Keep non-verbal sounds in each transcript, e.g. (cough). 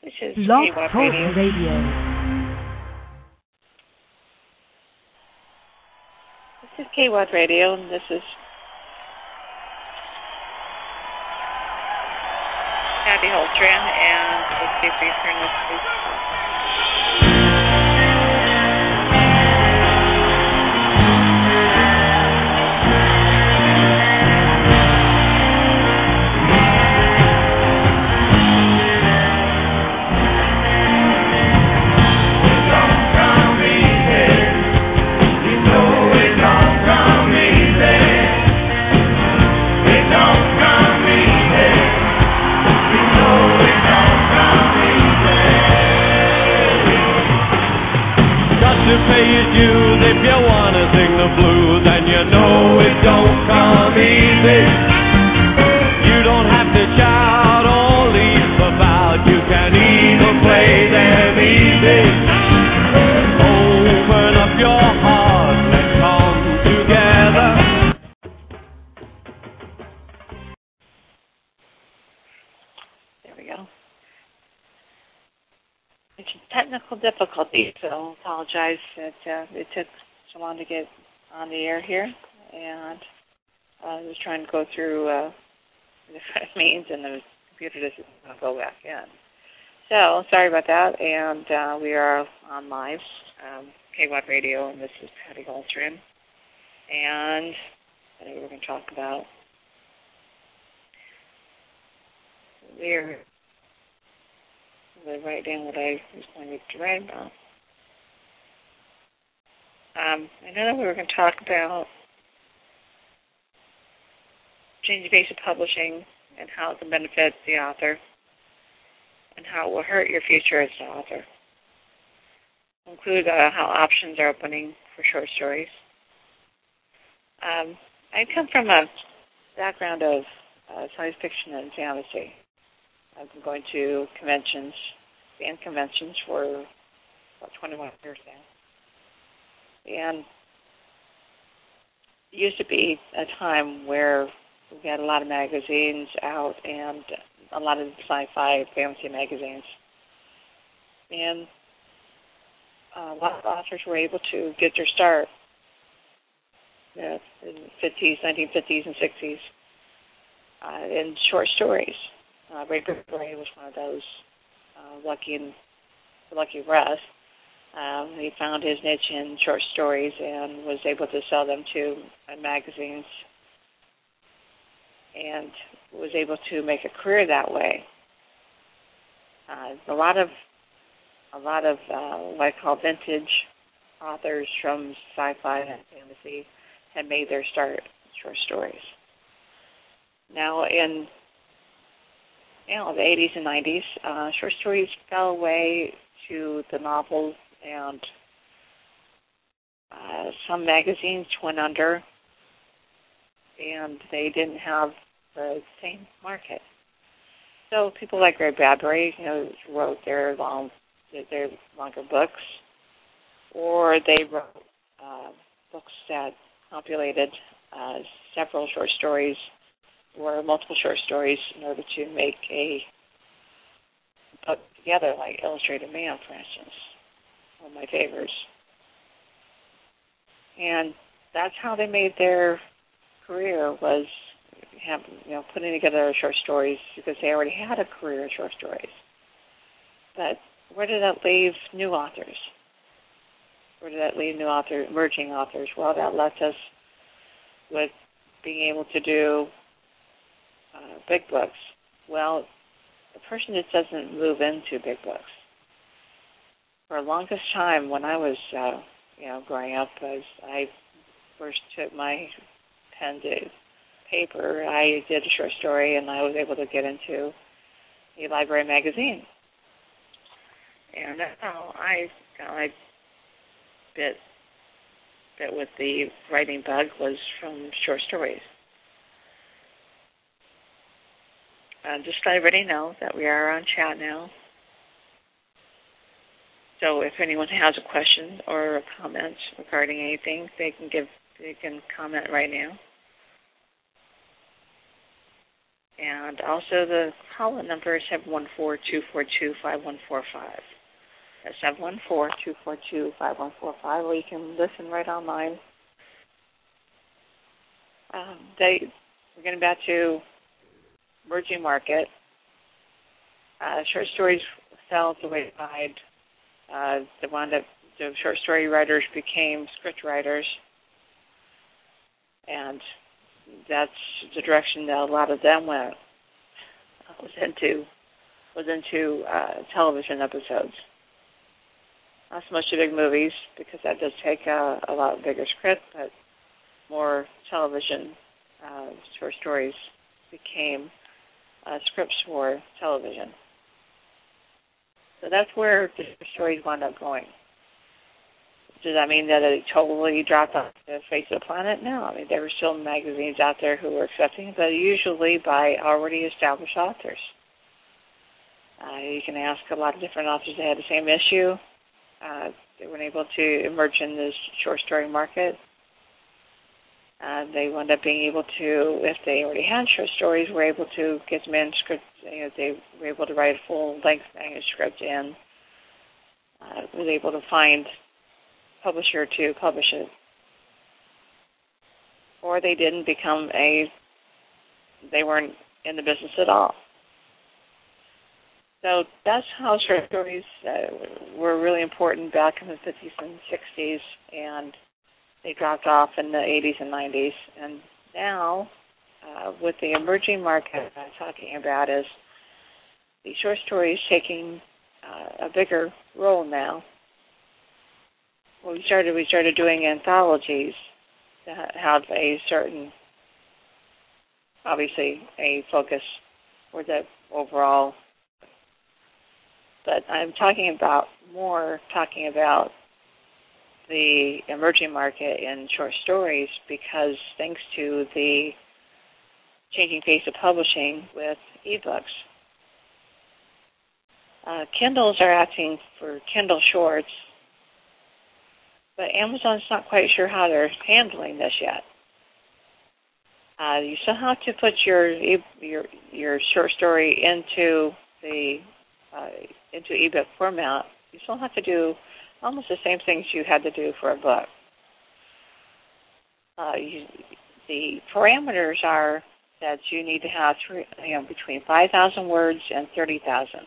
This is Blog Talk Radio. Radio. This is KWAT Radio, and this is Kathy Holtran, and let's see if we turn this difficulty, so apologize that uh, it took so long to get on the air here, and uh, I was trying to go through uh, different (laughs) means, and the computer doesn't go back in. So sorry about that, and uh, we are on live, um, KWAT Radio, and this is Patty Holstrom, and today we're going to talk about we're I'm write down what I was going to write about. Um, I know that we were going to talk about changing of publishing and how it can benefit the author and how it will hurt your future as an author. Include uh, how options are opening for short stories. Um, I come from a background of uh, science fiction and fantasy. I've been going to conventions, fan conventions for about 21 years now. And it used to be a time where we had a lot of magazines out and a lot of sci-fi fantasy magazines. And uh, a lot of authors were able to get their start know, in the 50s, 1950s, and 60s uh, in short stories. Uh, Ray Bradbury was one of those uh, lucky and lucky Russ. Um, he found his niche in short stories and was able to sell them to uh, magazines, and was able to make a career that way. Uh, a lot of a lot of uh, what I call vintage authors from sci-fi and fantasy had made their start short stories. Now, in you know, the 80s and 90s, uh, short stories fell away to the novels, and uh, some magazines went under, and they didn't have the same market. So people like Ray Bradbury, you know, wrote their long, their longer books, or they wrote uh, books that populated uh, several short stories or multiple short stories in order to make a book together, like Illustrated Man, for instance, one of my favorites. And that's how they made their career was have you know putting together short stories because they already had a career in short stories. But where did that leave new authors? Where did that leave new author emerging authors? Well, that left us with being able to do uh, big books. Well, the person just doesn't move into big books. For the longest time, when I was, uh, you know, growing up, as I first took my pen to paper, I did a short story, and I was able to get into a library magazine. And that's how I got my bit bit with the writing bug was from short stories. Uh, just let everybody know that we are on chat now. So if anyone has a question or a comment regarding anything, they can give they can comment right now. And also the call-in number is 714-242-5145. That's 714-242-5145, or you can listen right online. Um, they, we're getting back to emerging market. Uh, short stories fell the wayside. Uh, the one that the short story writers became script writers, and that's the direction that a lot of them went. Was into was into uh, television episodes. Not so much the big movies because that does take a, a lot bigger script, but more television uh, short stories became uh, scripts for television. So that's where the stories wound up going. Does that mean that it totally dropped off the face of the planet? No. I mean, there were still magazines out there who were accepting but usually by already established authors. Uh, you can ask a lot of different authors that had the same issue. Uh, they weren't able to emerge in this short story market. Uh, they wound up being able to, if they already had short stories, were able to get the manuscript. You know, they were able to write a full length manuscript and uh, was able to find publisher to publish it. Or they didn't become a, they weren't in the business at all. So that's how short stories uh, were really important back in the 50s and 60s, and they dropped off in the 80s and 90s. And now, uh, with the emerging market I'm talking about, is the short stories taking uh, a bigger role now when we started, we started doing anthologies that have a certain, obviously, a focus for the overall. But I'm talking about more talking about the emerging market in short stories because thanks to the changing face of publishing with ebooks, uh, Kindles are asking for Kindle Shorts but Amazon's not quite sure how they're handling this yet. Uh, you still have to put your your your short story into the uh, into ebook format. You still have to do almost the same things you had to do for a book. Uh, you, the parameters are that you need to have three, you know between 5,000 words and 30,000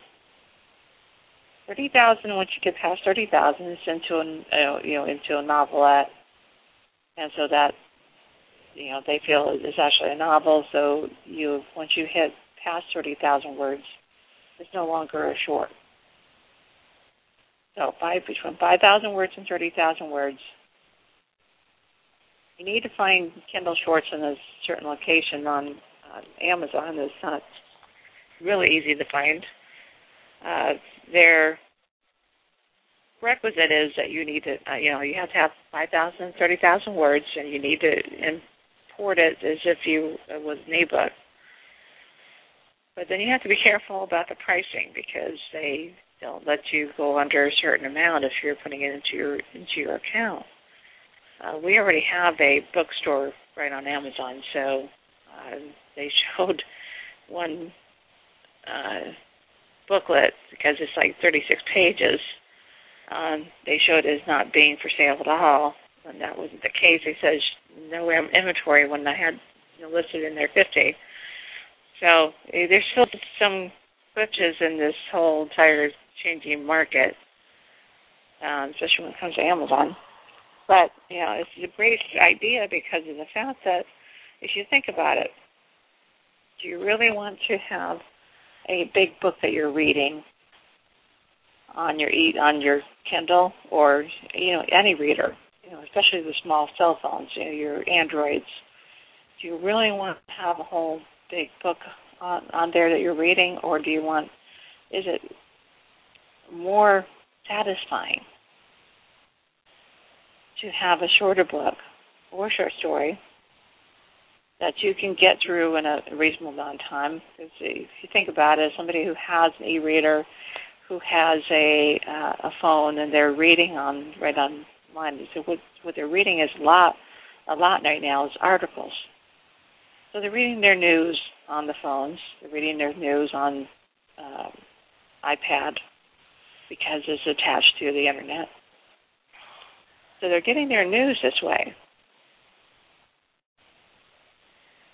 thirty thousand. Once you get past thirty thousand, it's into a you know into a novelette, and so that you know they feel is actually a novel. So you once you hit past thirty thousand words, it's no longer a short. So five between five thousand words and thirty thousand words. You need to find Kindle Shorts in a certain location on uh, Amazon. It's not really easy to find. Uh, their requisite is that you need to, uh, you know, you have to have 5,000, 30,000 words, and you need to import it as if you it was an ebook. But then you have to be (laughs) careful about the pricing because they don't let you go under a certain amount if you're putting it into your into your account. Uh, we already have a bookstore right on Amazon, so uh, they (laughs) showed one uh, booklet because it's like 36 pages. Um, they showed it as not being for sale at all. and that wasn't the case, they said no inventory when I had you know, listed in there 50. So eh, there's still some glitches in this whole entire changing market, um, especially when it comes to Amazon. But you know, it's a great idea because of the fact that if you think about it, do you really want to have a big book that you're reading on your e on your Kindle or you know any reader, you know, especially the small cell phones, you know, your Androids. Do you really want to have a whole big book on on there that you're reading, or do you want? Is it more satisfying to have a shorter book or short story that you can get through in a reasonable amount of time. Because if you think about it, somebody who has an e-reader, who has a uh, a phone, and they're reading on right online. So what what they're reading is a lot, a lot right now is articles. So they're reading their news on the phones. They're reading their news on um, iPad because it's attached to the internet. So they're getting their news this way.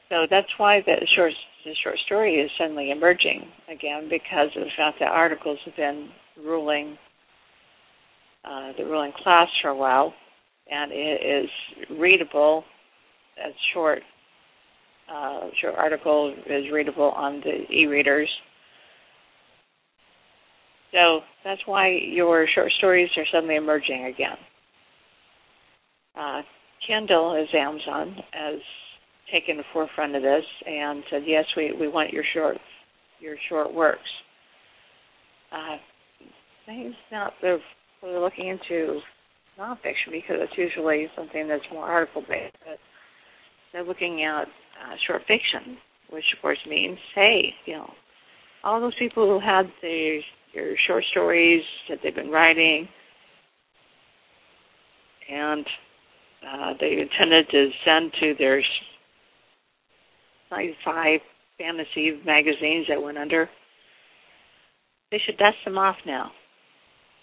So that's why the short the short story is suddenly emerging again because of the fact that articles have been ruling uh, the ruling class for a while, and it is readable as short uh, short article is readable on the e-readers. So that's why your short stories are suddenly emerging again. Uh, Kindle, as Amazon, has taken the forefront of this and said, "Yes, we, we want your short your short works." Uh, things not they're, looking into nonfiction because it's usually something that's more article based, but they're looking at uh, short fiction, which of course means, hey, you know, all those people who had their your short stories that they've been writing, and uh, they intended to send to their 95 fantasy magazines that went under. They should dust them off now.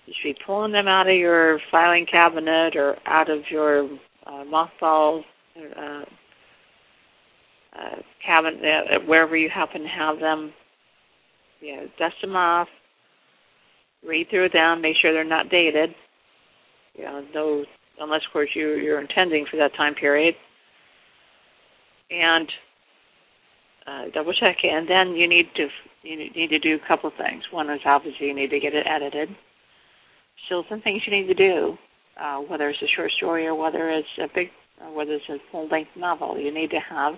You should be pulling them out of your filing cabinet or out of your uh, mothball uh, uh, cabinet, uh, wherever you happen to have them. Know, dust them off, read through them, make sure they're not dated. You know, no, unless of course you you're intending for that time period. And uh, double check it, and then you need to you need to do a couple things. One is obviously you need to get it edited. Still, some things you need to do, uh, whether it's a short story or whether it's a big, or whether it's a full-length novel. You need to have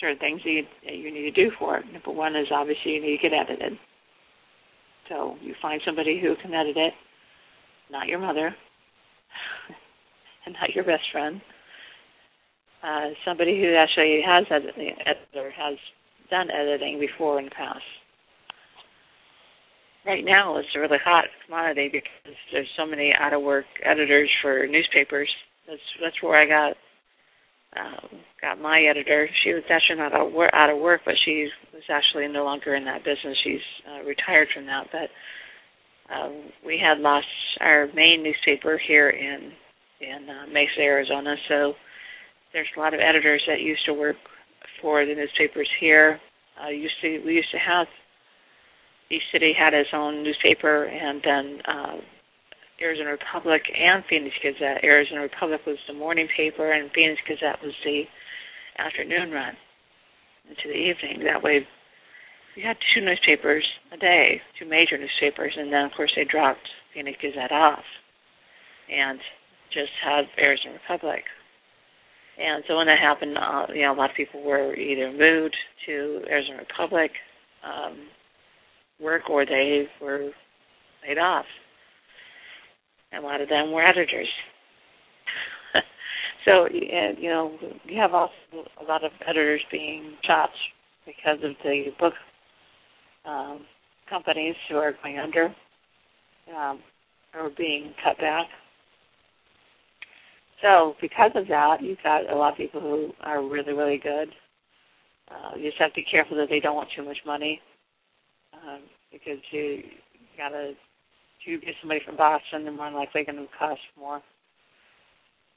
certain things that you, that you need to do for it. Number one is obviously you need to get edited. So you find somebody who can edit it, not your mother, (laughs) and not your best friend uh, somebody who actually has editing, editor has done editing before in the past. Right now, it's a really hot commodity because there's so many out of work editors for newspapers. That's that's where I got um, got my editor. She was actually not out of work, out of work, but she was actually no longer in that business. She's uh, retired from that. But um, we had lost our main newspaper here in in uh, Mesa, Arizona. So there's a lot of editors that used to work for the newspapers here. Uh, used to we used to have each city had its own newspaper, and then uh, Arizona Republic and Phoenix Gazette. Arizona Republic was the morning paper, and Phoenix Gazette was the afternoon run into the evening. That way, we had two newspapers a day, two major newspapers, and then of course they dropped Phoenix Gazette off and just had Arizona Republic. And so when that happened, uh, you know, a lot of people were either moved to Arizona Republic um, work or they were laid off. And a lot of them were editors. (laughs) so, you know, you have also a lot of editors being chopped because of the book um, companies who are going under um, or being cut back. So because of that, you've got a lot of people who are really, really good. Uh, you just have to be careful that they don't want too much money um, because you gotta. If you get somebody from Boston, they're more likely going to cost more.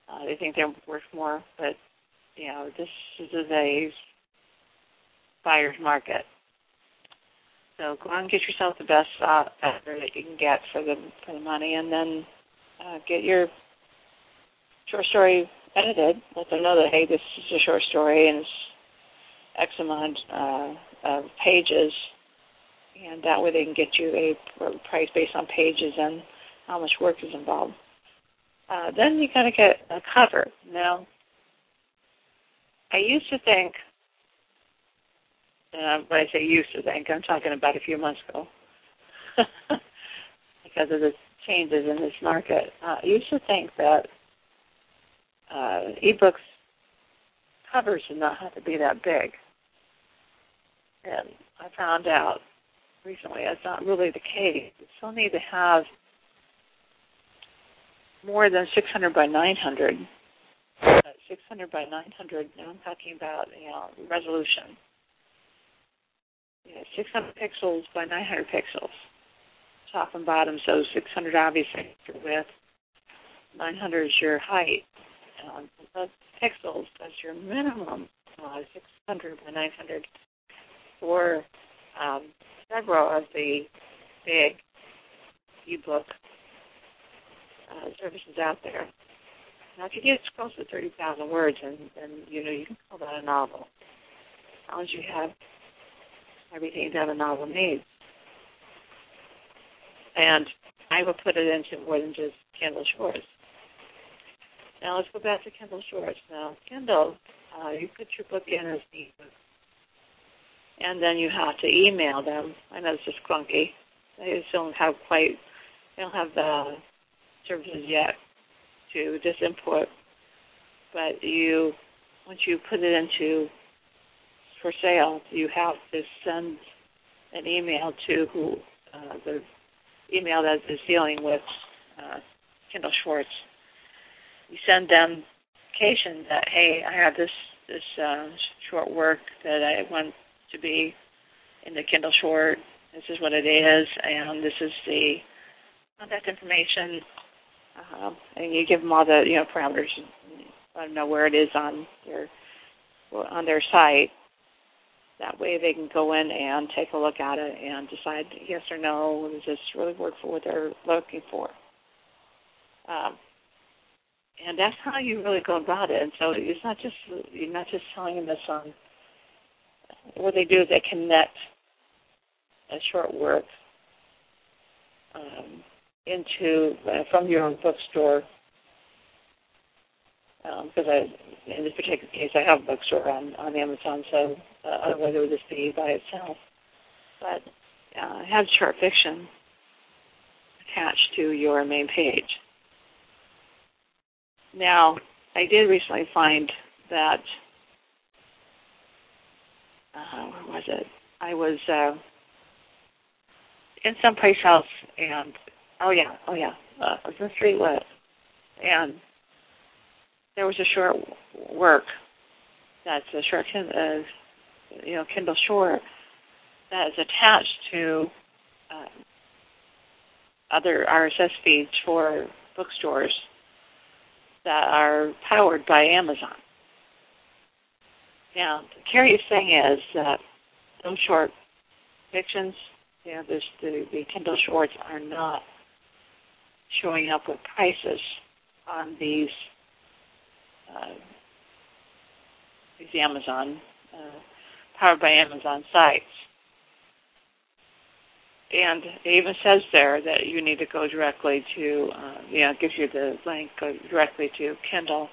Uh, they think they're worth more, but you know this, is a buyer's market. So go out and get yourself the best uh, that you can get for the for the money, and then uh, get your short story edited, let them know that hey, this is a short story and it's X amount uh, of pages, and that way they can get you a price based on pages and how much work is involved. Uh, then you got to get a cover. Now, I used to think, uh, when I say used to think, I'm talking about a few months ago, (laughs) because of the changes in this market. Uh, I used to think that uh, ebooks covers do not have to be that big. And I found out recently that's not really the case. You still need to have more than 600 by 900. 600 by 900. Now I'm talking about you know resolution. Yeah, 600 pixels by 900 pixels, top and bottom. So 600 obviously your width, 900 is your height. Um, pixels. That's your minimum. Uh, 600 by 900 for um, several of the big ebook uh, services out there. Now, if you get close to 30,000 words, and, and you know you can call that a novel, as long as you have everything that a novel needs. And I will put it into more than just Kindle Shorts. Now let's go back to Kindle Shorts. Now, Kindle, uh, you put your book in as ebook, and then you have to email them. I know it's just clunky. They just don't have quite, they don't have the services yet to just import. But you, once you put it into for sale, you have to send an email to who uh, the email that is dealing with uh, Kindle Shorts. You send them indication that hey, I have this this uh, short work that I want to be in the Kindle Short. This is what it is, and this is the contact information. Uh, and you give them all the you know parameters. Let them know where it is on their on their site. That way, they can go in and take a look at it and decide yes or no. Does this really work for what they're looking for? Um, and that's how you really go about it. And so it's not just you're not just telling them this on. What they do is they connect a short work um, into uh, from your own bookstore. Because um, I, in this particular case, I have a bookstore on on Amazon, so uh, otherwise it would just be by itself. But uh, have short fiction attached to your main page. Now, I did recently find that uh, where was it? I was uh, in some place else, and oh yeah, oh yeah, uh, I was in the Street Lit, and there was a short work that's a short, uh, you know, Kindle short that is attached to uh, other RSS feeds for bookstores that are powered by Amazon. Now, the curious thing is that those short fictions, you know, the, the Kindle shorts are not showing up with prices on these uh, these Amazon uh, powered by Amazon sites. And it even says there that you need to go directly to, uh, you know, it gives you the link, go directly to Kindle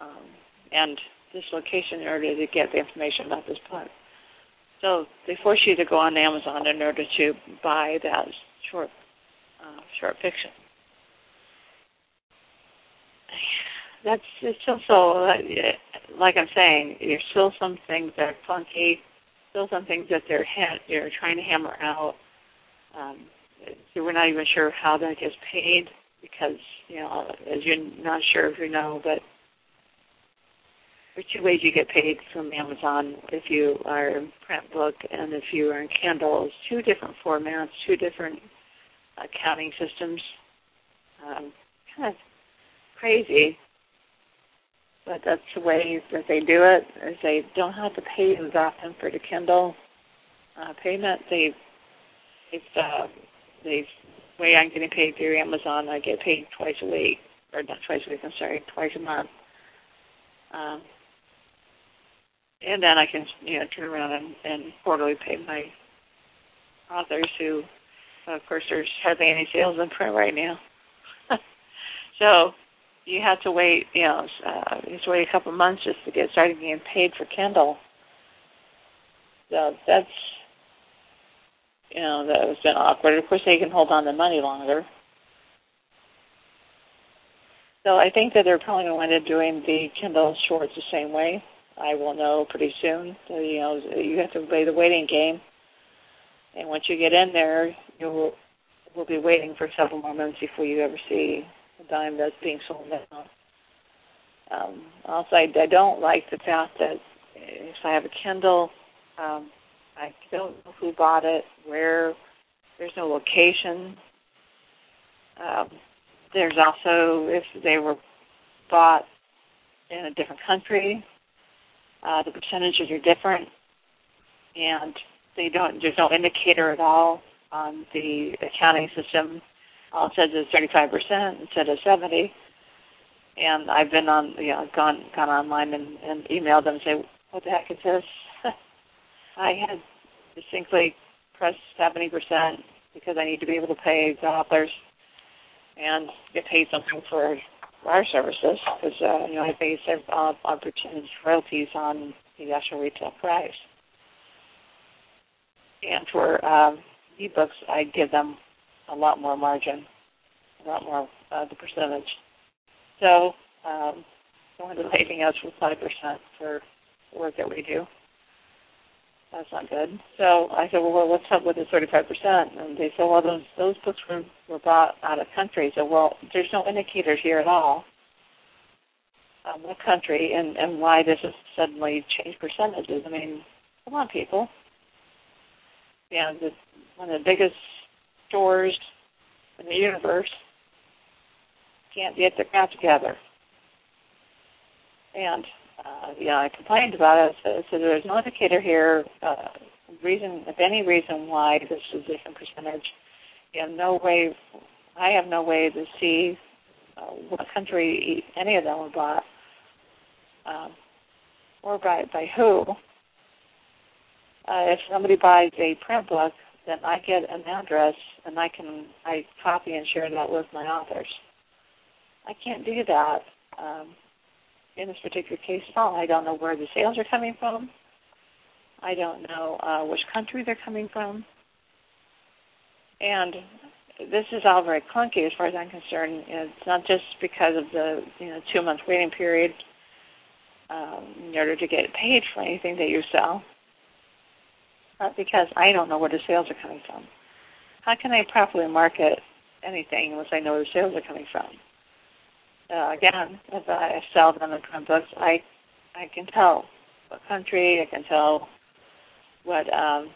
um, and this location in order to get the information about this book. So they force you to go on Amazon in order to buy that short, uh, short fiction. That's it's so, uh, like I'm saying, there's still some things that are funky still some things that they're ha- they're trying to hammer out. Um, so we're not even sure how that gets paid because you know, as you're not sure if you know, but there's two ways you get paid from Amazon if you are in print book and if you are in Kindle. It's two different formats, two different accounting systems. Um, kind of crazy but that's the way that they do it. Is they don't have to pay as often for the Kindle uh, payment. They, it's uh, they way I'm getting paid through Amazon. I get paid twice a week, or not twice a week. I'm sorry, twice a month. Um, and then I can you know turn around and, and quarterly pay my authors who, of course, there's hardly any sales in print right now. (laughs) so you have to wait, you know, uh, you have to wait a couple months just to get started getting paid for Kindle. So that's, you know, that has been awkward. Of course, they can hold on to money longer. So I think that they're probably going to end up doing the Kindle shorts the same way. I will know pretty soon. So, you know, you have to play the waiting game. And once you get in there, you will, will be waiting for several more months before you ever see a dime that's being sold now. Um, also, I, I don't like the fact that if I have a Kindle, um, I don't know who bought it, where. There's no location. Um, there's also if they were bought in a different country, uh, the percentages are different, and they don't. There's no indicator at all on the accounting system. All it says is 35% instead of 70. And I've been on, you know, gone gone online and, and emailed them and say, what the heck is this? (laughs) I had distinctly pressed 70% because I need to be able to pay the authors and get paid something for our services because uh, you know I base uh, percentage royalties on the actual retail price. And for um, ebooks, I give them a lot more margin, a lot more uh, the percentage. So um, to saving us for five percent for work that we do. That's not good. So I said, well, what's up with the 35%? And they said, well, those those books were were bought out of country. So, well, there's no indicators here at all. Um, what country and and why this has suddenly changed percentages? I mean, come on, people. Yeah, the, one of the biggest stores in the universe can't get their crap together. And uh, yeah, I complained about it. So, so there's no indicator here. Uh, reason, if any reason why this is a different percentage. You have no way. I have no way to see uh, what country any of them were bought, um, or by by who. Uh, if somebody buys a print book, then I get an address and I can I copy and share that with my authors. I can't do that. Um, in this particular case at all. I don't know where the sales are coming from. I don't know uh, which country they're coming from. And this is all very clunky as far as I'm concerned. It's not just because of the you know two month waiting period um, in order to get paid for anything that you sell, not because I don't know where the sales are coming from. How can I properly market anything unless I know where the sales are coming from? Uh, again, if I sell them in print books, I I can tell what country, I can tell what um,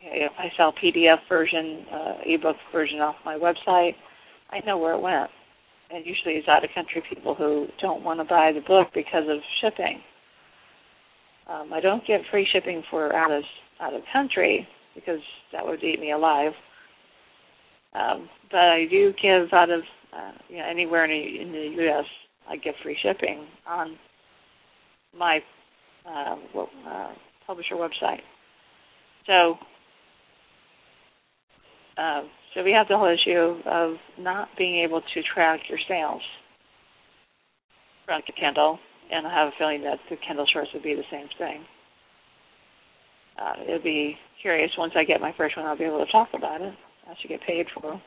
if I sell PDF version, uh, ebook version off my website, I know where it went. And usually it's out of country people who don't want to buy the book because of shipping. Um, I don't give free shipping for out of out of country because that would eat me alive. Um, but I do give out of uh, you know, anywhere in the, in the U.S., I get free shipping on my uh, uh, publisher website. So, uh, so we have the whole issue of not being able to track your sales from the Kindle, and I have a feeling that the Kindle Shorts would be the same thing. Uh, it'll be curious once I get my first one. I'll be able to talk about it. I should get paid for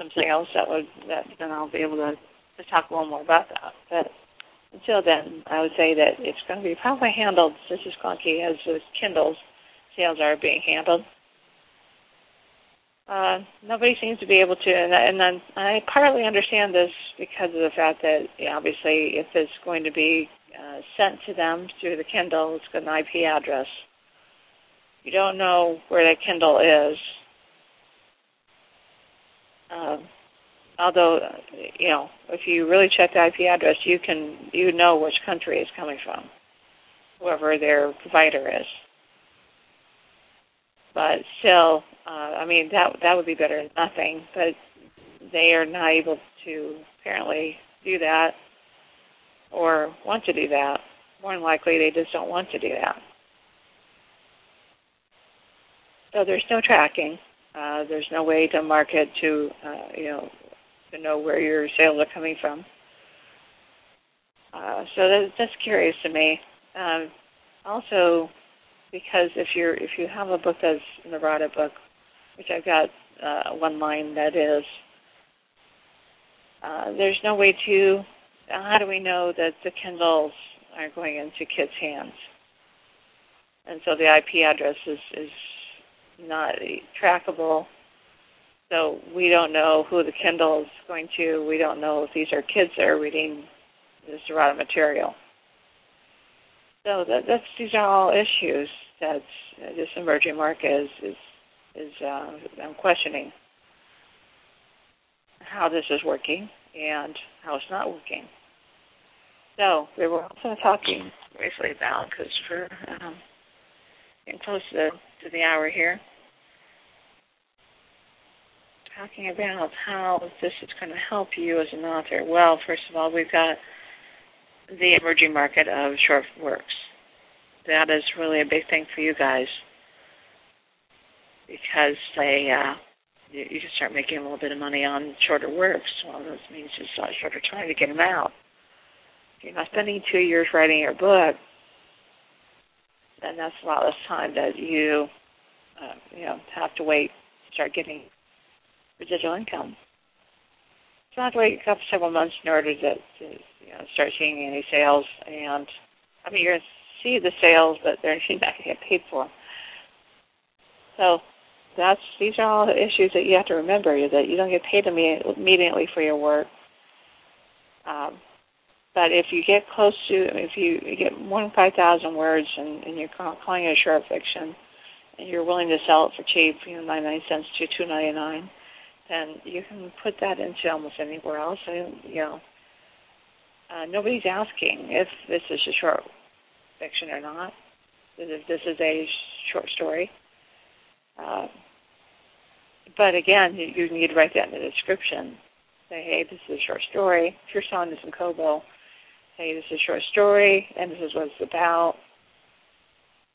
something else that would that then I'll be able to, to talk a little more about that. But until then, I would say that it's going to be probably handled just as clunky as the Kindle's sales are being handled. Uh, nobody seems to be able to, and, and then I partly understand this because of the fact that you know, obviously, if it's going to be uh, sent to them through the Kindle, it's got an IP address. You don't know where that Kindle is, um, although, you know, if you really check the IP address, you can you know which country it's coming from, whoever their provider is. But still, uh, I mean that that would be better than nothing. But they are not able to apparently do that or want to do that. More than likely, they just don't want to do that. So there's no tracking. Uh, there's no way to market to, uh, you know, to know where your sales are coming from. Uh, so that's, that's curious to me. Um, also, because if you're if you have a book that's an erotica book, which I've got uh, one line that is, uh, there's no way to. How do we know that the Kindles aren't going into kids' hands? And so the IP address is is not trackable. So we don't know who the Kindle is going to. We don't know if these are kids that are reading is the material. So that, that's these are all issues that this emerging market is is, is uh, I'm questioning how this is working and how it's not working. So we were also talking briefly about because we're um, getting close to, to the hour here talking about how this is going to help you as an author. Well, first of all, we've got the emerging market of short works. That is really a big thing for you guys because they uh, you, you can start making a little bit of money on shorter works. Well, this means just a shorter time to get them out. If you're not spending two years writing your book, then that's a lot less time that you uh, you know have to wait to start getting residual income. So I have to wait a couple several months in order to, to you know, start seeing any sales. And I mean, you're going to see the sales, but they're (laughs) not going to get paid for. So that's these are all the issues that you have to remember is that you don't get paid immediately for your work. Um, but if you get close to, if you, you get more than 5,000 words and, and you're calling it a short fiction, and you're willing to sell it for cheap, you know, 99 cents to 2.99, and you can put that into almost anywhere else. I, you know, uh, nobody's asking if this is a short fiction or not. If this is a short story, uh, but again, you, you need to write that in the description. Say, hey, this is a short story. If your song is in Kobo, hey, this is a short story, and this is what it's about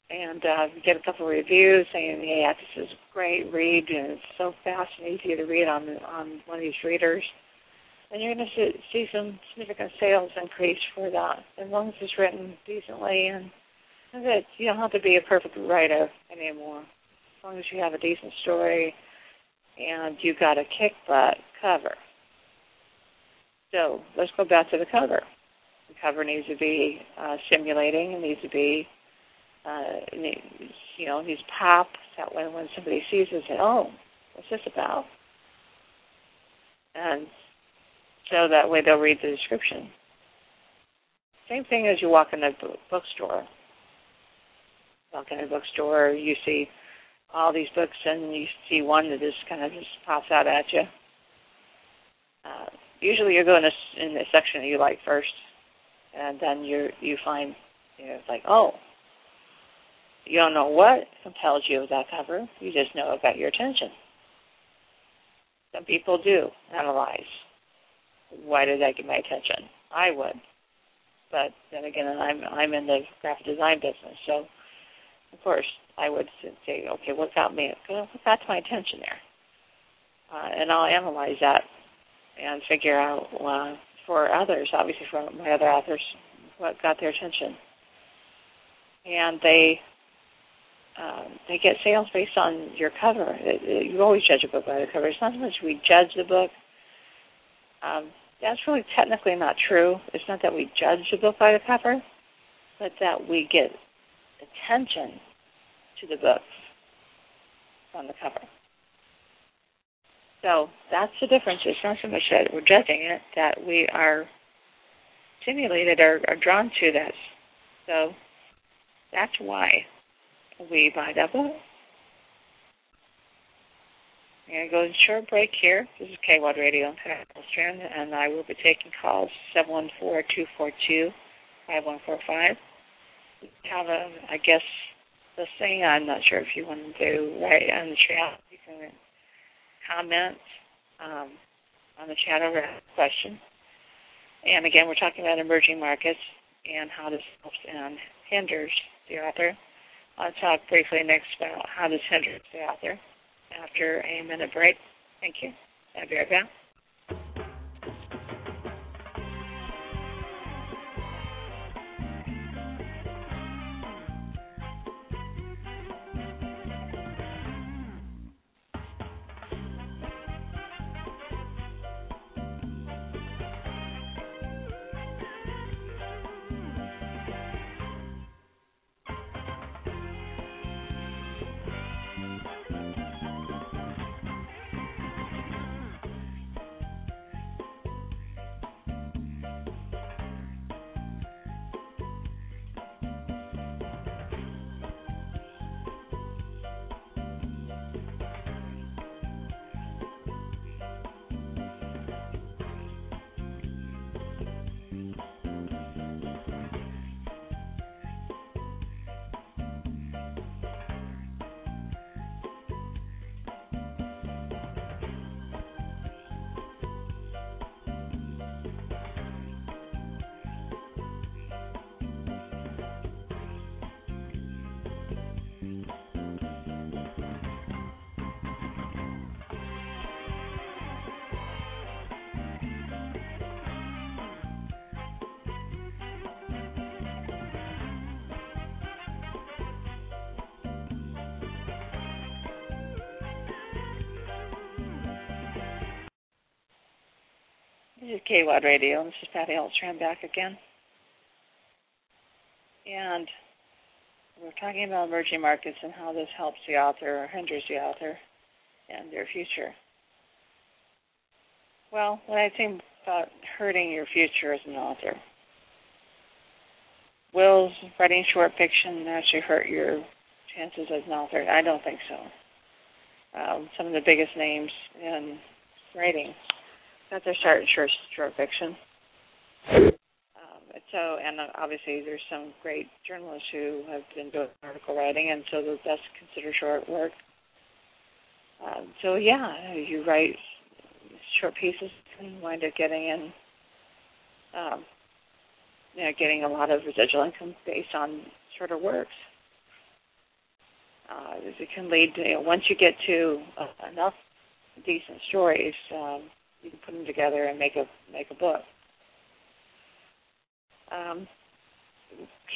and uh, get a couple of reviews saying, "Yeah, this is a great read, and it's so fast and easy to read on on one of these readers." And you're going to see some significant sales increase for that, as long as it's written decently and that you don't have to be a perfect writer anymore. As long as you have a decent story and you got a kick butt cover. So let's go back to the cover. The cover needs to be uh, stimulating. It needs to be uh, you know, these pop that when when somebody sees it, say, "Oh, what's this about?" And so that way they'll read the description. Same thing as you walk in a bookstore. Walk in a bookstore, you see all these books, and you see one that just kind of just pops out at you. Uh, usually, you go in a in the section that you like first, and then you you find you know it's like, oh, you don't know what compels you that cover. You just know it got your attention. Some people do analyze. Why did that get my attention? I would. But then again, I'm I'm in the graphic design business, so of course I would say, okay, what got me? What got my attention there? Uh, and I'll analyze that and figure out uh, for others, obviously for my other authors, what got their attention. And they um, they get sales based on your cover. It, it, you always judge a book by the cover. It's not so much we judge the book. Um, that's really technically not true. It's not that we judge the book by the cover, but that we get attention to the book on the cover. So that's the difference. It's not so much that we're judging it, that we are stimulated or, or drawn to this. So that's why we bind up. I'm going to go to a short break here. This is KWAD Radio in Strand, and I will be taking calls 714-242-5145. Have a, I guess, the thing, I'm not sure if you want to do right on the chat. You can comment um, on the chat over a question. And again, we're talking about emerging markets and how this helps and hinders the author I'll talk briefly next about how this hinders the author after a minute break. Thank you. I'll be right back. This is KWAD Radio. This is Patty Altram back again. And we're talking about emerging markets and how this helps the author or hinders the author and their future. Well, when I think about hurting your future as an author, will writing short fiction actually hurt your chances as an author? I don't think so. Um, some of the biggest names in writing their start in short, short fiction. Um, so, and obviously, there's some great journalists who have been doing article writing, and so that's considered short work. Um, so, yeah, you write short pieces and wind up getting in, um, you know, getting a lot of residual income based on shorter works. Uh, it can lead to you know, once you get to uh, enough decent stories, um, you can put them together and make a make a book. Um,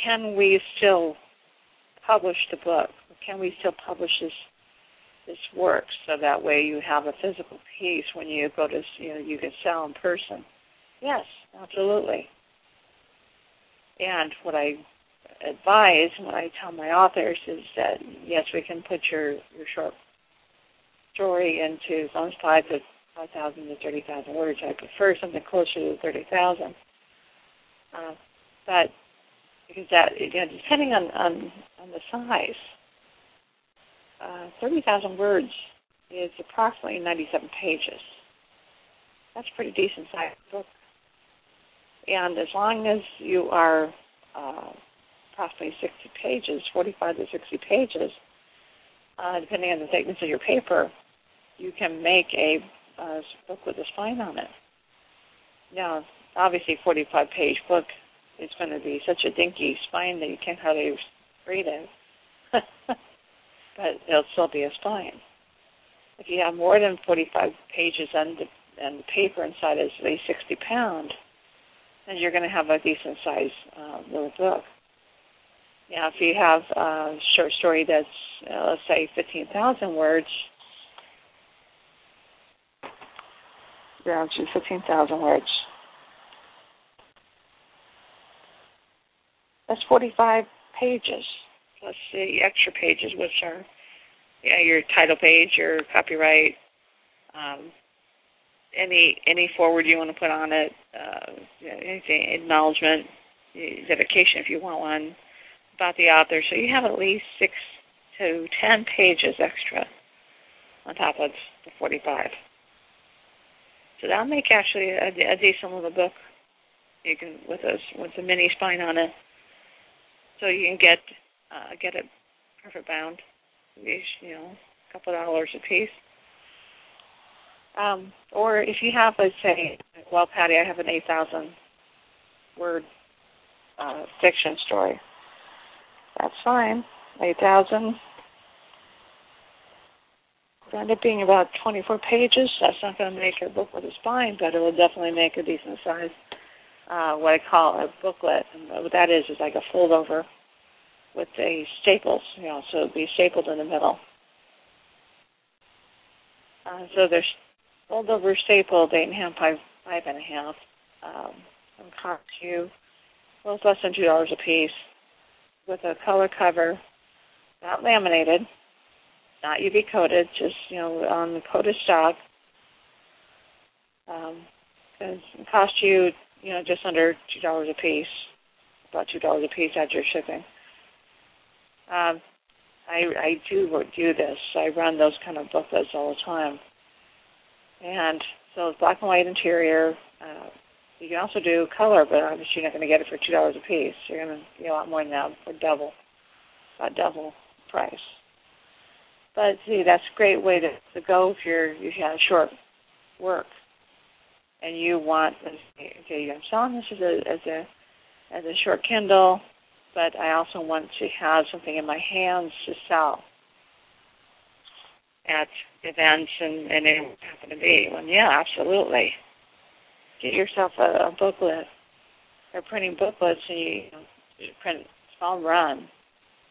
can we still publish the book? Can we still publish this this work so that way you have a physical piece when you go to you know you can sell in person? Yes, absolutely. And what I advise and what I tell my authors is that yes, we can put your your short story into some five to five thousand to thirty thousand words. I prefer something closer to thirty thousand. Uh, but because that you know, depending on on, on the size, uh, thirty thousand words is approximately ninety seven pages. That's a pretty decent sized book. And as long as you are uh, approximately 60 pages, 45 to 60 pages, uh, depending on the thickness of your paper, you can make a uh, book with a spine on it. Now, obviously, 45 page book is going to be such a dinky spine that you can't hardly read it, (laughs) but it'll still be a spine. If you have more than 45 pages and the, and the paper inside is at least 60 pound, then you're going to have a decent size uh, little book. Now, if you have a short story that's, uh, let's say, 15,000 words, down to 15,000 words. That's 45 pages, plus the extra pages, which are yeah, your title page, your copyright, um, any any forward you want to put on it, uh, anything acknowledgement, dedication if you want one about the author. So you have at least six to ten pages extra on top of the 45. So that'll make actually a, a decent little book. You can with a with a mini spine on it, so you can get uh, get it perfect bound. These you know a couple dollars a piece. Um, or if you have, let's say, well, Patty, I have an 8,000 word uh, fiction story. That's fine. 8,000 End up being about 24 pages. That's not going to make a book with a spine, but it will definitely make a decent size, uh, what I call a booklet. And what that is is like a fold over with a staples, you know, so it'd be stapled in the middle. Uh, so there's fold over stapled eight and a half by five and a half. Um, some cost you well, it's less than two dollars a piece with a color cover, not laminated not UV coated, just you know on the coated stock. Um, it cost you you know just under two dollars a piece, about two dollars a piece after shipping. Um, I I do do this. I run those kind of booklets all the time, and so black and white interior. Uh, you can also do color, but obviously you're not going to get it for two dollars a piece. You're going to get a lot more than that for double, about double price. But see, that's a great way to, to go if you're you have short work, and you want okay, I'm selling this as a as a as a short Kindle, but I also want to have something in my hands to sell at events and and it happen to be. Well, yeah, absolutely. Get yourself a, a booklet. They're printing booklets, and you, you print small run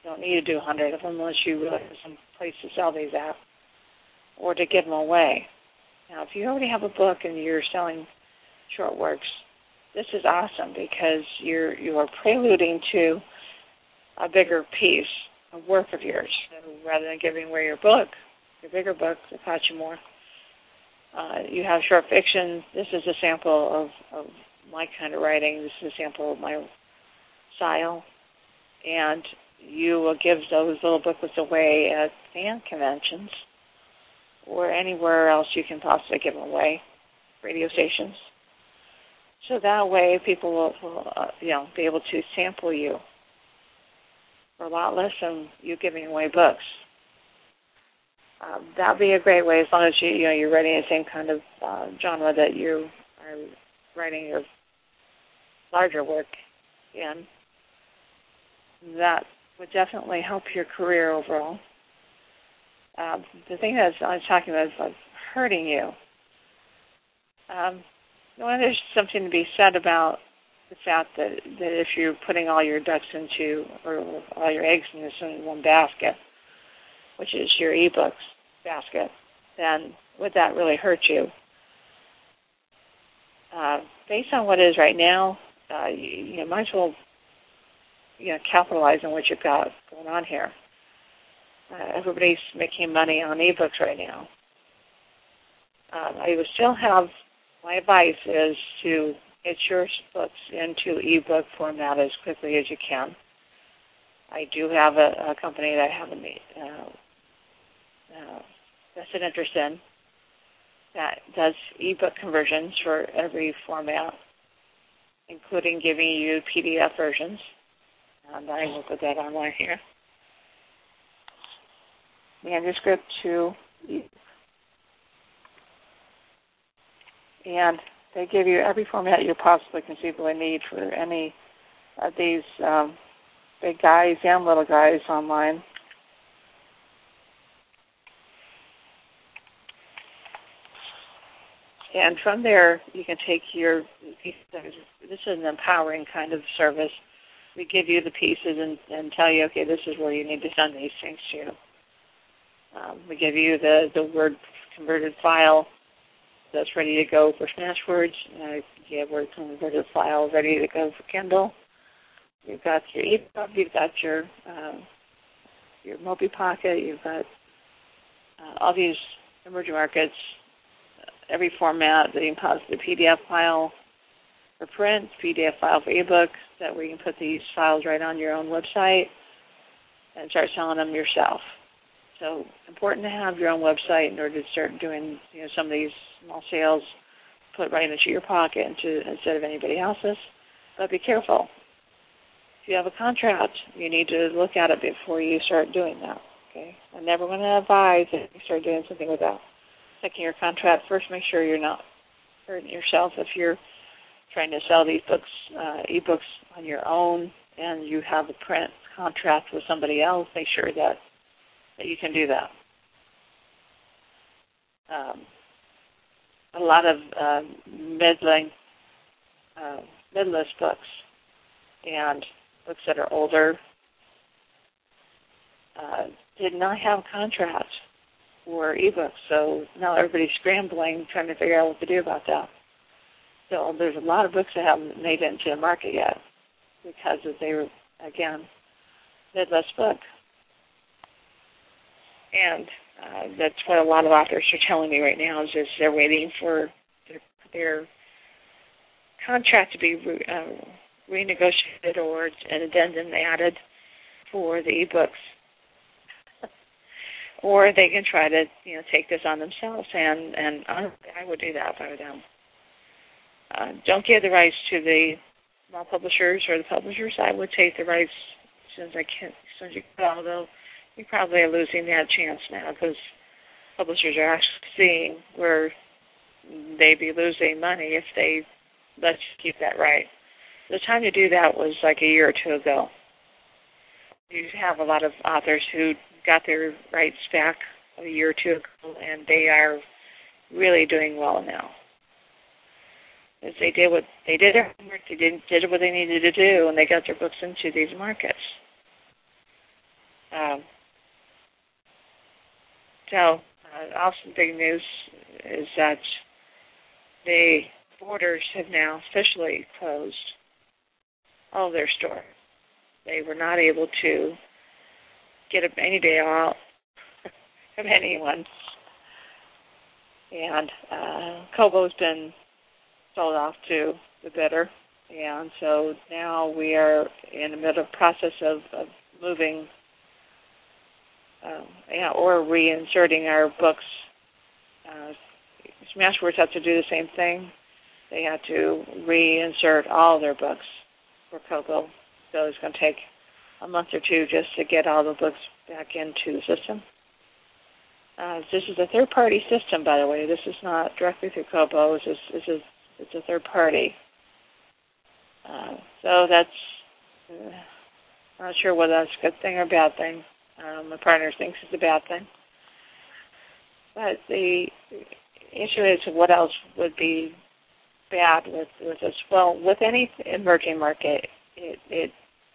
don't need to do a hundred of them unless you really have some place to sell these at or to give them away. Now, if you already have a book and you're selling short works, this is awesome because you're you are preluding to a bigger piece of work of yours. So rather than giving away your book, your bigger book that costs you more, uh, you have short fiction. This is a sample of, of my kind of writing. This is a sample of my style, and you will give those little booklets away at fan conventions or anywhere else you can possibly give them away, radio stations. So that way, people will, will uh, you know, be able to sample you for a lot less than you giving away books. Um, that'd be a great way, as long as you, you know, you're writing the same kind of uh, genre that you are writing your larger work in. That would definitely help your career overall. Um, the thing that I was talking about is like hurting you. Um, there's something to be said about the fact that that if you're putting all your ducks into or all your eggs in in one basket, which is your ebooks basket, then would that really hurt you? Uh, based on what is right now, uh, you, you might as well you know capitalize on what you've got going on here. Uh, everybody's making money on ebooks right now. Um, I would still have my advice is to get your books into ebook format as quickly as you can. I do have a, a company that I have a uh, uh, vested interest in that does ebook conversions for every format, including giving you PDF versions. And I will put that online here manuscript to and they give you every format you possibly conceivably need for any of these um, big guys and little guys online. And from there, you can take your. This is an empowering kind of service. We give you the pieces and, and tell you, okay, this is where you need to send these things to. Um, we give you the, the word converted file that's ready to go for Smashwords. Uh, you have word converted file ready to go for Kindle. You've got your EPUB, you've got your uh, your Mobi Pocket, you've got uh, all these emerging markets, every format the PDF file for print, PDF file for ebook, that where you can put these files right on your own website and start selling them yourself. So important to have your own website in order to start doing you know some of these small sales, put right into your pocket into, instead of anybody else's. But be careful. If you have a contract, you need to look at it before you start doing that. Okay, I never want to advise that you start doing something without checking your contract first. Make sure you're not hurting yourself if you're trying to sell these books, uh, ebooks on your own, and you have a print contract with somebody else. Make sure that that you can do that. Um, a lot of uh, middling, uh, midlist books and books that are older uh, did not have contracts for ebooks, so now everybody's scrambling trying to figure out what to do about that. So there's a lot of books that haven't made it into the market yet because they were again midlist book. And uh, that's what a lot of authors are telling me right now is just they're waiting for their, their contract to be re, uh, renegotiated or an addendum added for the ebooks. (laughs) or they can try to, you know, take this on themselves, and and I would do that if I were them. Uh, don't give the rights to the small publishers or the publishers. I would take the rights as soon as I can, as soon as you can. Although you probably are losing that chance now because publishers are actually seeing where they'd be losing money if they let you keep that right. The time to do that was like a year or two ago. You have a lot of authors who got their rights back a year or two ago, and they are really doing well now. As they did what they did their homework, they did, did what they needed to do, and they got their books into these markets. Um, so, uh, also big news is that the Borders have now officially closed all their stores. They were not able to get any day out of (laughs) anyone. And uh, Kobo's been sold off to the bidder. And so now we are in the middle of process of, of moving um, yeah, or reinserting our books. Uh, Smashwords have to do the same thing. They have to reinsert all their books for Kobo. So it's going to take a month or two just to get all the books back into the system. Uh, this is a third-party system, by the way. This is not directly through Kobo. This is, this is it's a third party. Uh, so that's uh, not sure whether that's a good thing or a bad thing. Um, my partner thinks it's a bad thing. But the issue is what else would be bad with with this? Well, with any emerging market, it it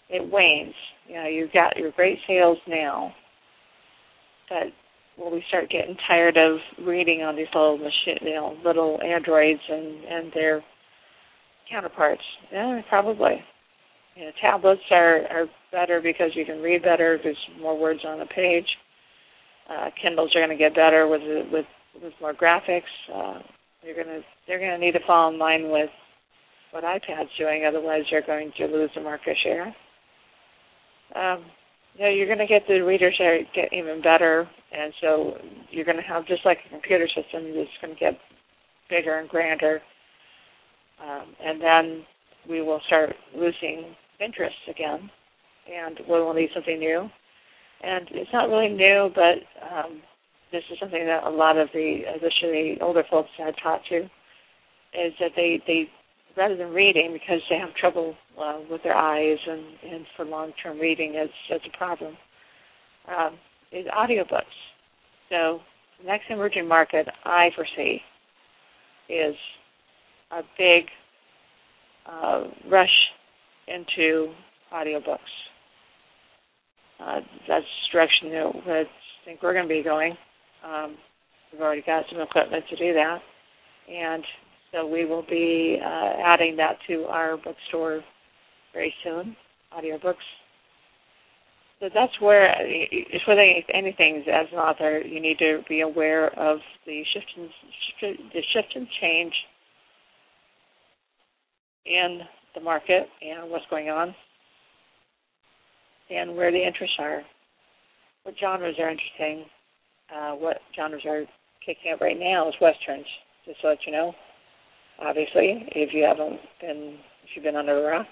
it wanes. You know, you've got your great sales now, but will we start getting tired of reading on these little machine, you know, little androids and and their counterparts? Yeah, probably. You know, tablets are are better because you can read better. There's more words on the page. Uh, Kindles are going to get better with with with more graphics. Uh, you're going to they're going to need to fall in line with what iPad's doing. Otherwise, you're going to lose the market share. Um, you know, you're going to get the reader share get even better, and so you're going to have just like a computer system that's going to get bigger and grander, um, and then we will start losing interest again, and we will need something new. And it's not really new, but um, this is something that a lot of the, especially the older folks that I talk to, is that they they rather than reading because they have trouble uh, with their eyes and, and for long-term reading is, is a problem, um, is audiobooks. So the next emerging market I foresee is a big uh, rush into audiobooks. Uh, that's the direction that I think we're going to be going. Um, we've already got some equipment to do that, and so we will be uh, adding that to our bookstore very soon, audiobooks. So that's where, it's where anything as an author, you need to be aware of the shift and the shift and change in the market and what's going on, and where the interests are, what genres are interesting, uh, what genres are kicking up right now is westerns. Just to let you know obviously, if you haven't been, if you've been under a rock.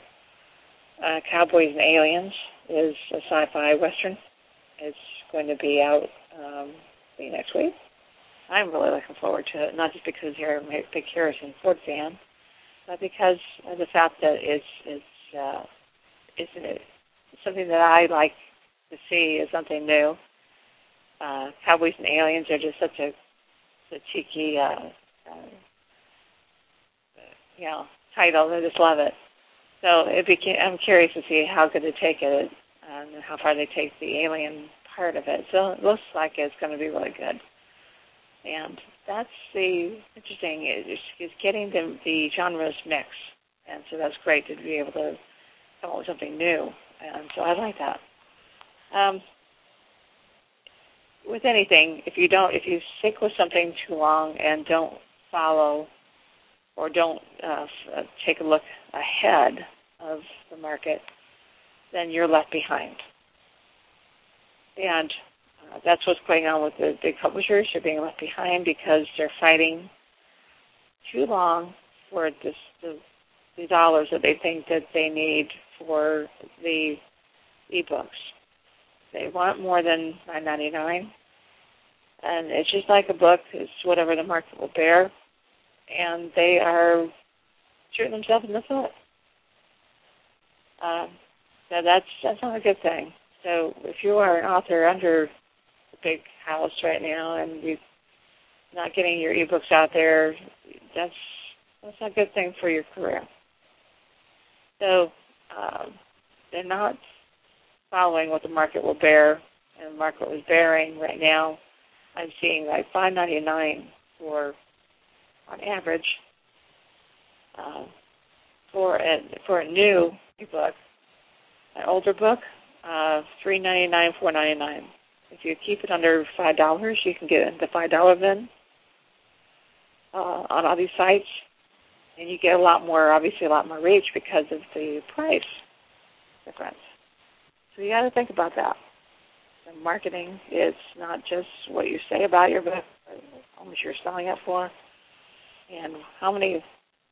Uh, Cowboys and Aliens is a sci-fi western. It's going to be out um, next week. I'm really looking forward to it, not just because you're a big Harrison Ford fan, but because of the fact that it's it's uh, it's, it's something that I like to see is something new. Uh, Cowboys and Aliens are just such a, a cheeky uh, uh, you know title. I just love it. So it became, I'm curious to see how good they take it and how far they take the alien part of it. So it looks like it's going to be really good. And that's the interesting is, is getting the, the genres mix, and so that's great to be able to come up with something new. And so I like that. Um, with anything, if you don't, if you stick with something too long and don't follow or don't uh, uh, take a look ahead of the market, then you're left behind. And uh, that's what's going on with the big publishers. They're being left behind because they're fighting too long for this, the, the dollars that they think that they need for the ebooks. They want more than nine ninety nine, and it's just like a book. It's whatever the market will bear and they are shooting themselves in the foot. Um, so that's that's not a good thing. So if you are an author under a big house right now and you're not getting your ebooks out there, that's that's not a good thing for your career. So um, they're not following what the market will bear, and the market is bearing right now. I'm seeing like five ninety nine for on average uh, for a for a new book, an older book, uh, three ninety nine, four ninety nine. If you keep it under five dollars, you can get the five dollar bin uh, on all these sites, and you get a lot more, obviously a lot more reach because of the price difference. So you got to think about that. The marketing is not just what you say about your book, how much you're selling it for, and how many,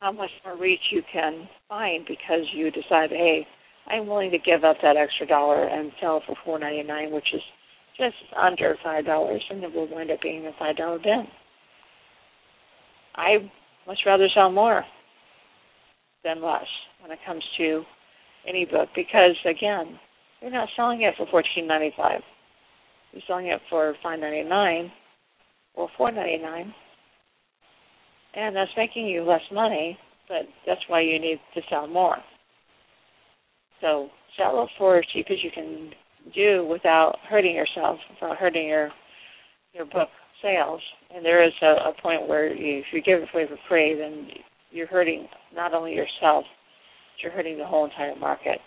how much more reach you can find because you decide, hey, I'm willing to give up that extra dollar and sell for four ninety nine, which is just under five dollars, and it will wind up being a five dollar bin. I much rather sell more than less when it comes to any book because again, you're not selling it for fourteen ninety five. You're selling it for five ninety nine or four ninety nine. And that's making you less money, but that's why you need to sell more. So sell it for as cheap as you can do without hurting yourself, without hurting your your book sales. And there is a, a point where you, if you give it away for free, then you're hurting not only yourself, but you're hurting the whole entire market.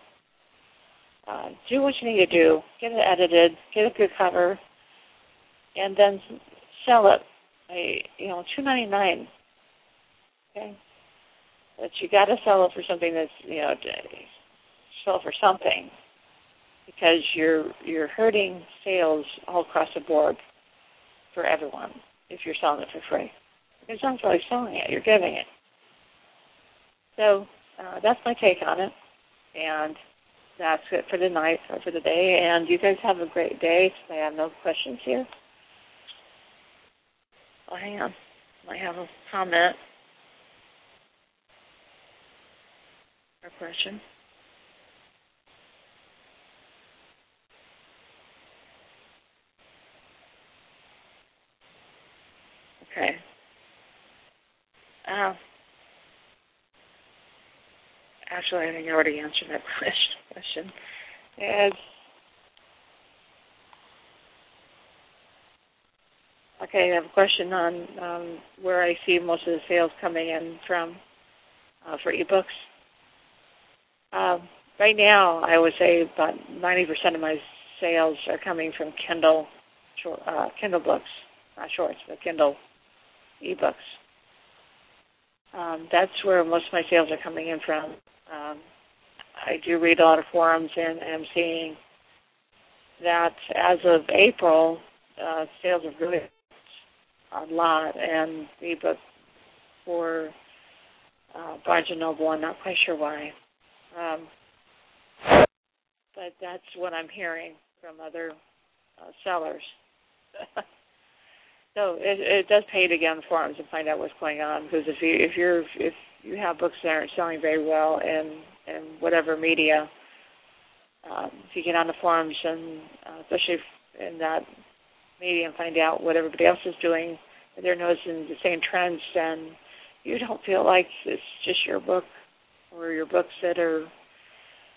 Uh, do what you need to do. Get it edited. Get a good cover, and then sell it. A, you know, two ninety nine. Okay, but you got to sell it for something that's you know sell for something because you're you're hurting sales all across the board for everyone if you're selling it for free. It's not really selling it, you're giving it. So uh, that's my take on it, and that's it for the night or for the day. And you guys have a great day. I have no questions here. Oh, hang on. I have a comment question. Okay. Uh, actually, I think I already answered that (laughs) question. It's, okay, I have a question on um, where I see most of the sales coming in from uh, for ebooks. Um, right now, I would say about 90% of my sales are coming from Kindle, uh, Kindle books, not shorts, but Kindle ebooks. Um, that's where most of my sales are coming in from. Um, I do read a lot of forums and I'm seeing that as of April, uh, sales have really a lot, and the ebook for uh, Barnes and Noble, I'm not quite sure why. Um, but that's what I'm hearing from other uh, sellers. (laughs) So it, it does pay to get on the forums and find out what's going on because if you if you're if you have books that aren't selling very well in in whatever media, um, if you get on the forums and uh, especially in that media and find out what everybody else is doing, and they're noticing the same trends, then you don't feel like it's just your book or your books that are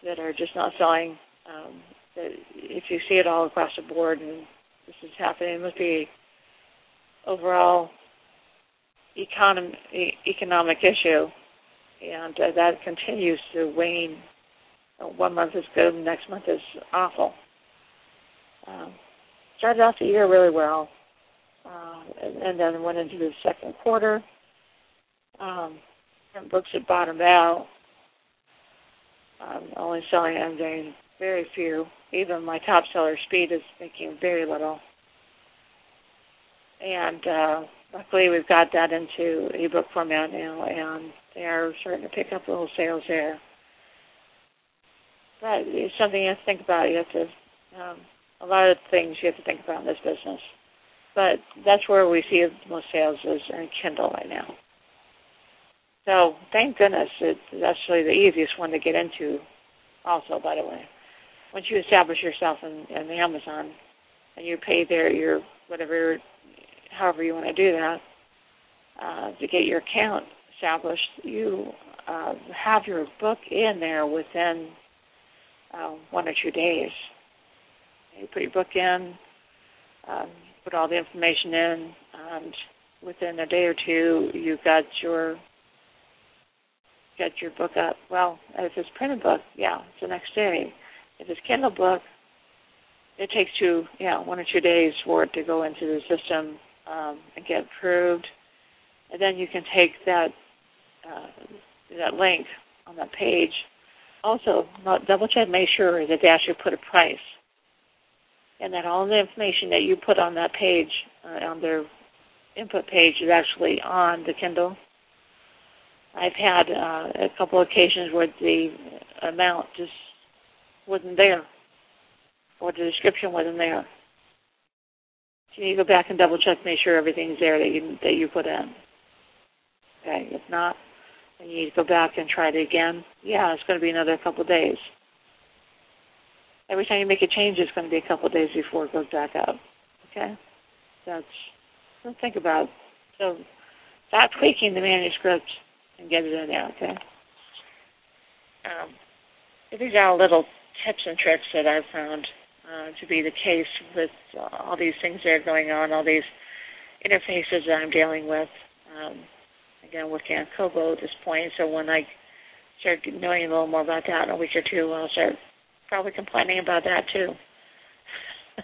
that are just not selling. Um, that if you see it all across the board and this is happening, it must be overall econom- economic issue, and uh, that continues to wane. Uh, one month is good, next month is awful. Um, started off the year really well, uh, and, and, then went into the second quarter. Um, books had bottomed out. Um, only selling, I'm doing very few. Even my top seller, Speed, is making very little and uh, luckily we've got that into ebook format now, and they're starting to pick up little sales there. But it's something you have to think about. You have to um, a lot of things you have to think about in this business. But that's where we see the most sales is in Kindle right now. So thank goodness it's actually the easiest one to get into. Also, by the way, once you establish yourself in, in Amazon and you pay their your whatever however you want to do that, uh, to get your account established, you uh, have your book in there within uh, one or two days. You put your book in, um, put all the information in, and within a day or two, you've got your get your book up. Well, if it's printed book, yeah, it's the next day. If it's Kindle book, it takes two, yeah, one or two days for it to go into the system um, and get approved. And then you can take that uh, that link on that page. Also, double check, make sure that they actually put a price, and that all the information that you put on that page uh, on their input page is actually on the Kindle. I've had uh, a couple of occasions where the amount just wasn't there, or the description wasn't there. So you need to go back and double check, make sure everything's there that you that you put in. Okay, if not, then you need to go back and try it again. Yeah, it's going to be another couple of days. Every time you make a change, it's going to be a couple of days before it goes back up. Okay, that's think about. It. So stop tweaking the manuscript and get it in there. Um, these are little tips and tricks that I've found uh, to be the case with uh, all these things that are going on, all these interfaces that I'm dealing with. Um, again, working on Kobo at this point, so when I start knowing a little more about that in a week or two, I'll start probably complaining about that too. (laughs)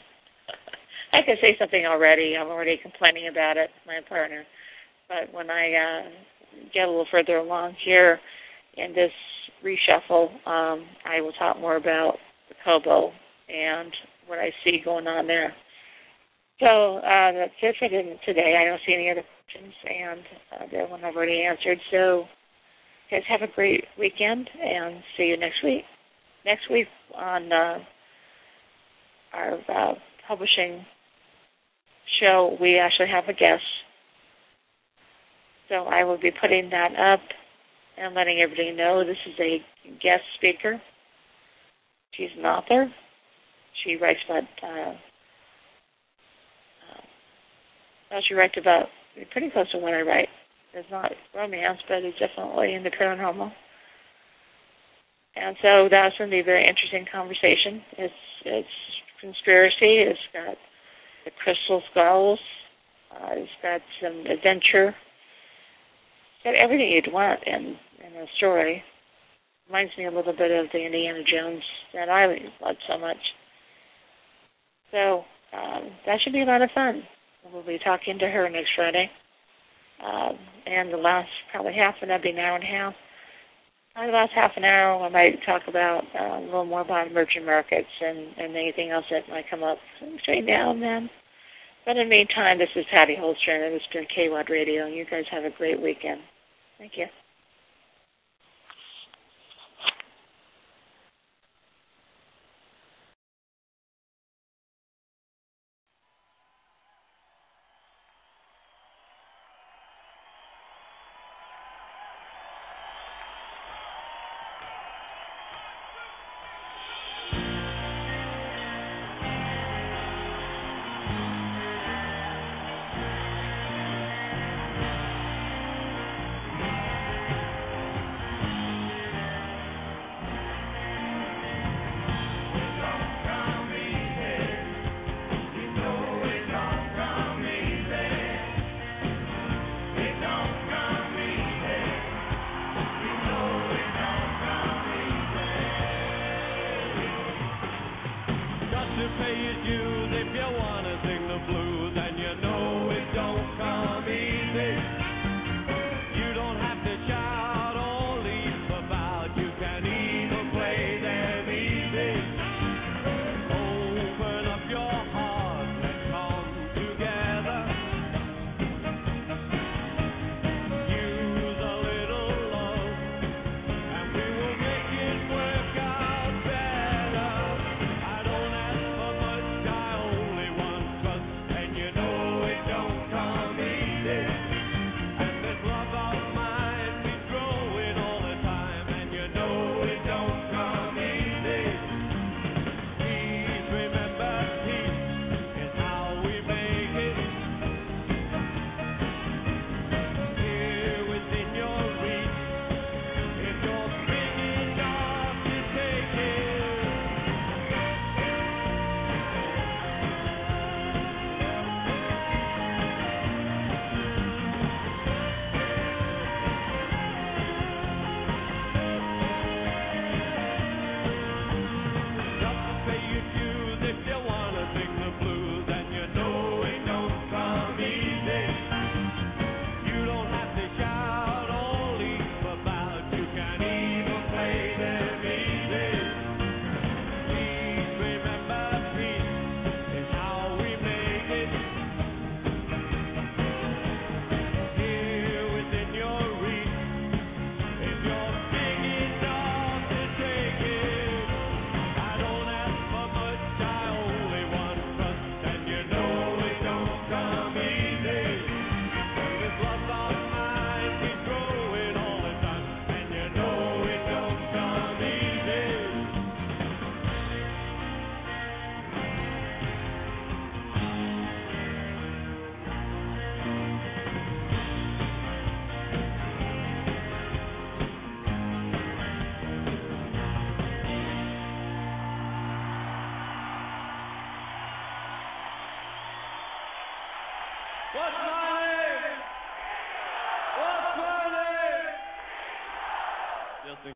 I can say something already. I'm already complaining about it, my partner. But when I uh, get a little further along here in this reshuffle, um, I will talk more about the Kobo and what I see going on there. So uh, that's it for today. I don't see any other questions, and uh, that one I've already answered. So, guys, have a great weekend, and see you next week. Next week on uh, our uh, publishing show, we actually have a guest. So I will be putting that up and letting everybody know this is a guest speaker. She's an author. She writes about uh, uh, she writes about pretty close to what I write. It's not romance, but it's definitely in the paranormal. And so that's going to be a very interesting conversation. It's it's conspiracy. It's got the crystal skulls. Uh, it's got some adventure. Got everything you'd want in in a story. Reminds me a little bit of the Indiana Jones that I loved so much. So um, that should be a lot of fun. We'll be talking to her next Friday. Um, and the last probably half, and that'd be an hour and a half. Probably the last half an hour, I might talk about uh, a little more about emerging markets and, and anything else that might come up between now and then. But in the meantime, this is Patty Holstrom, and this has been KWAD Radio. You guys have a great weekend. Thank you.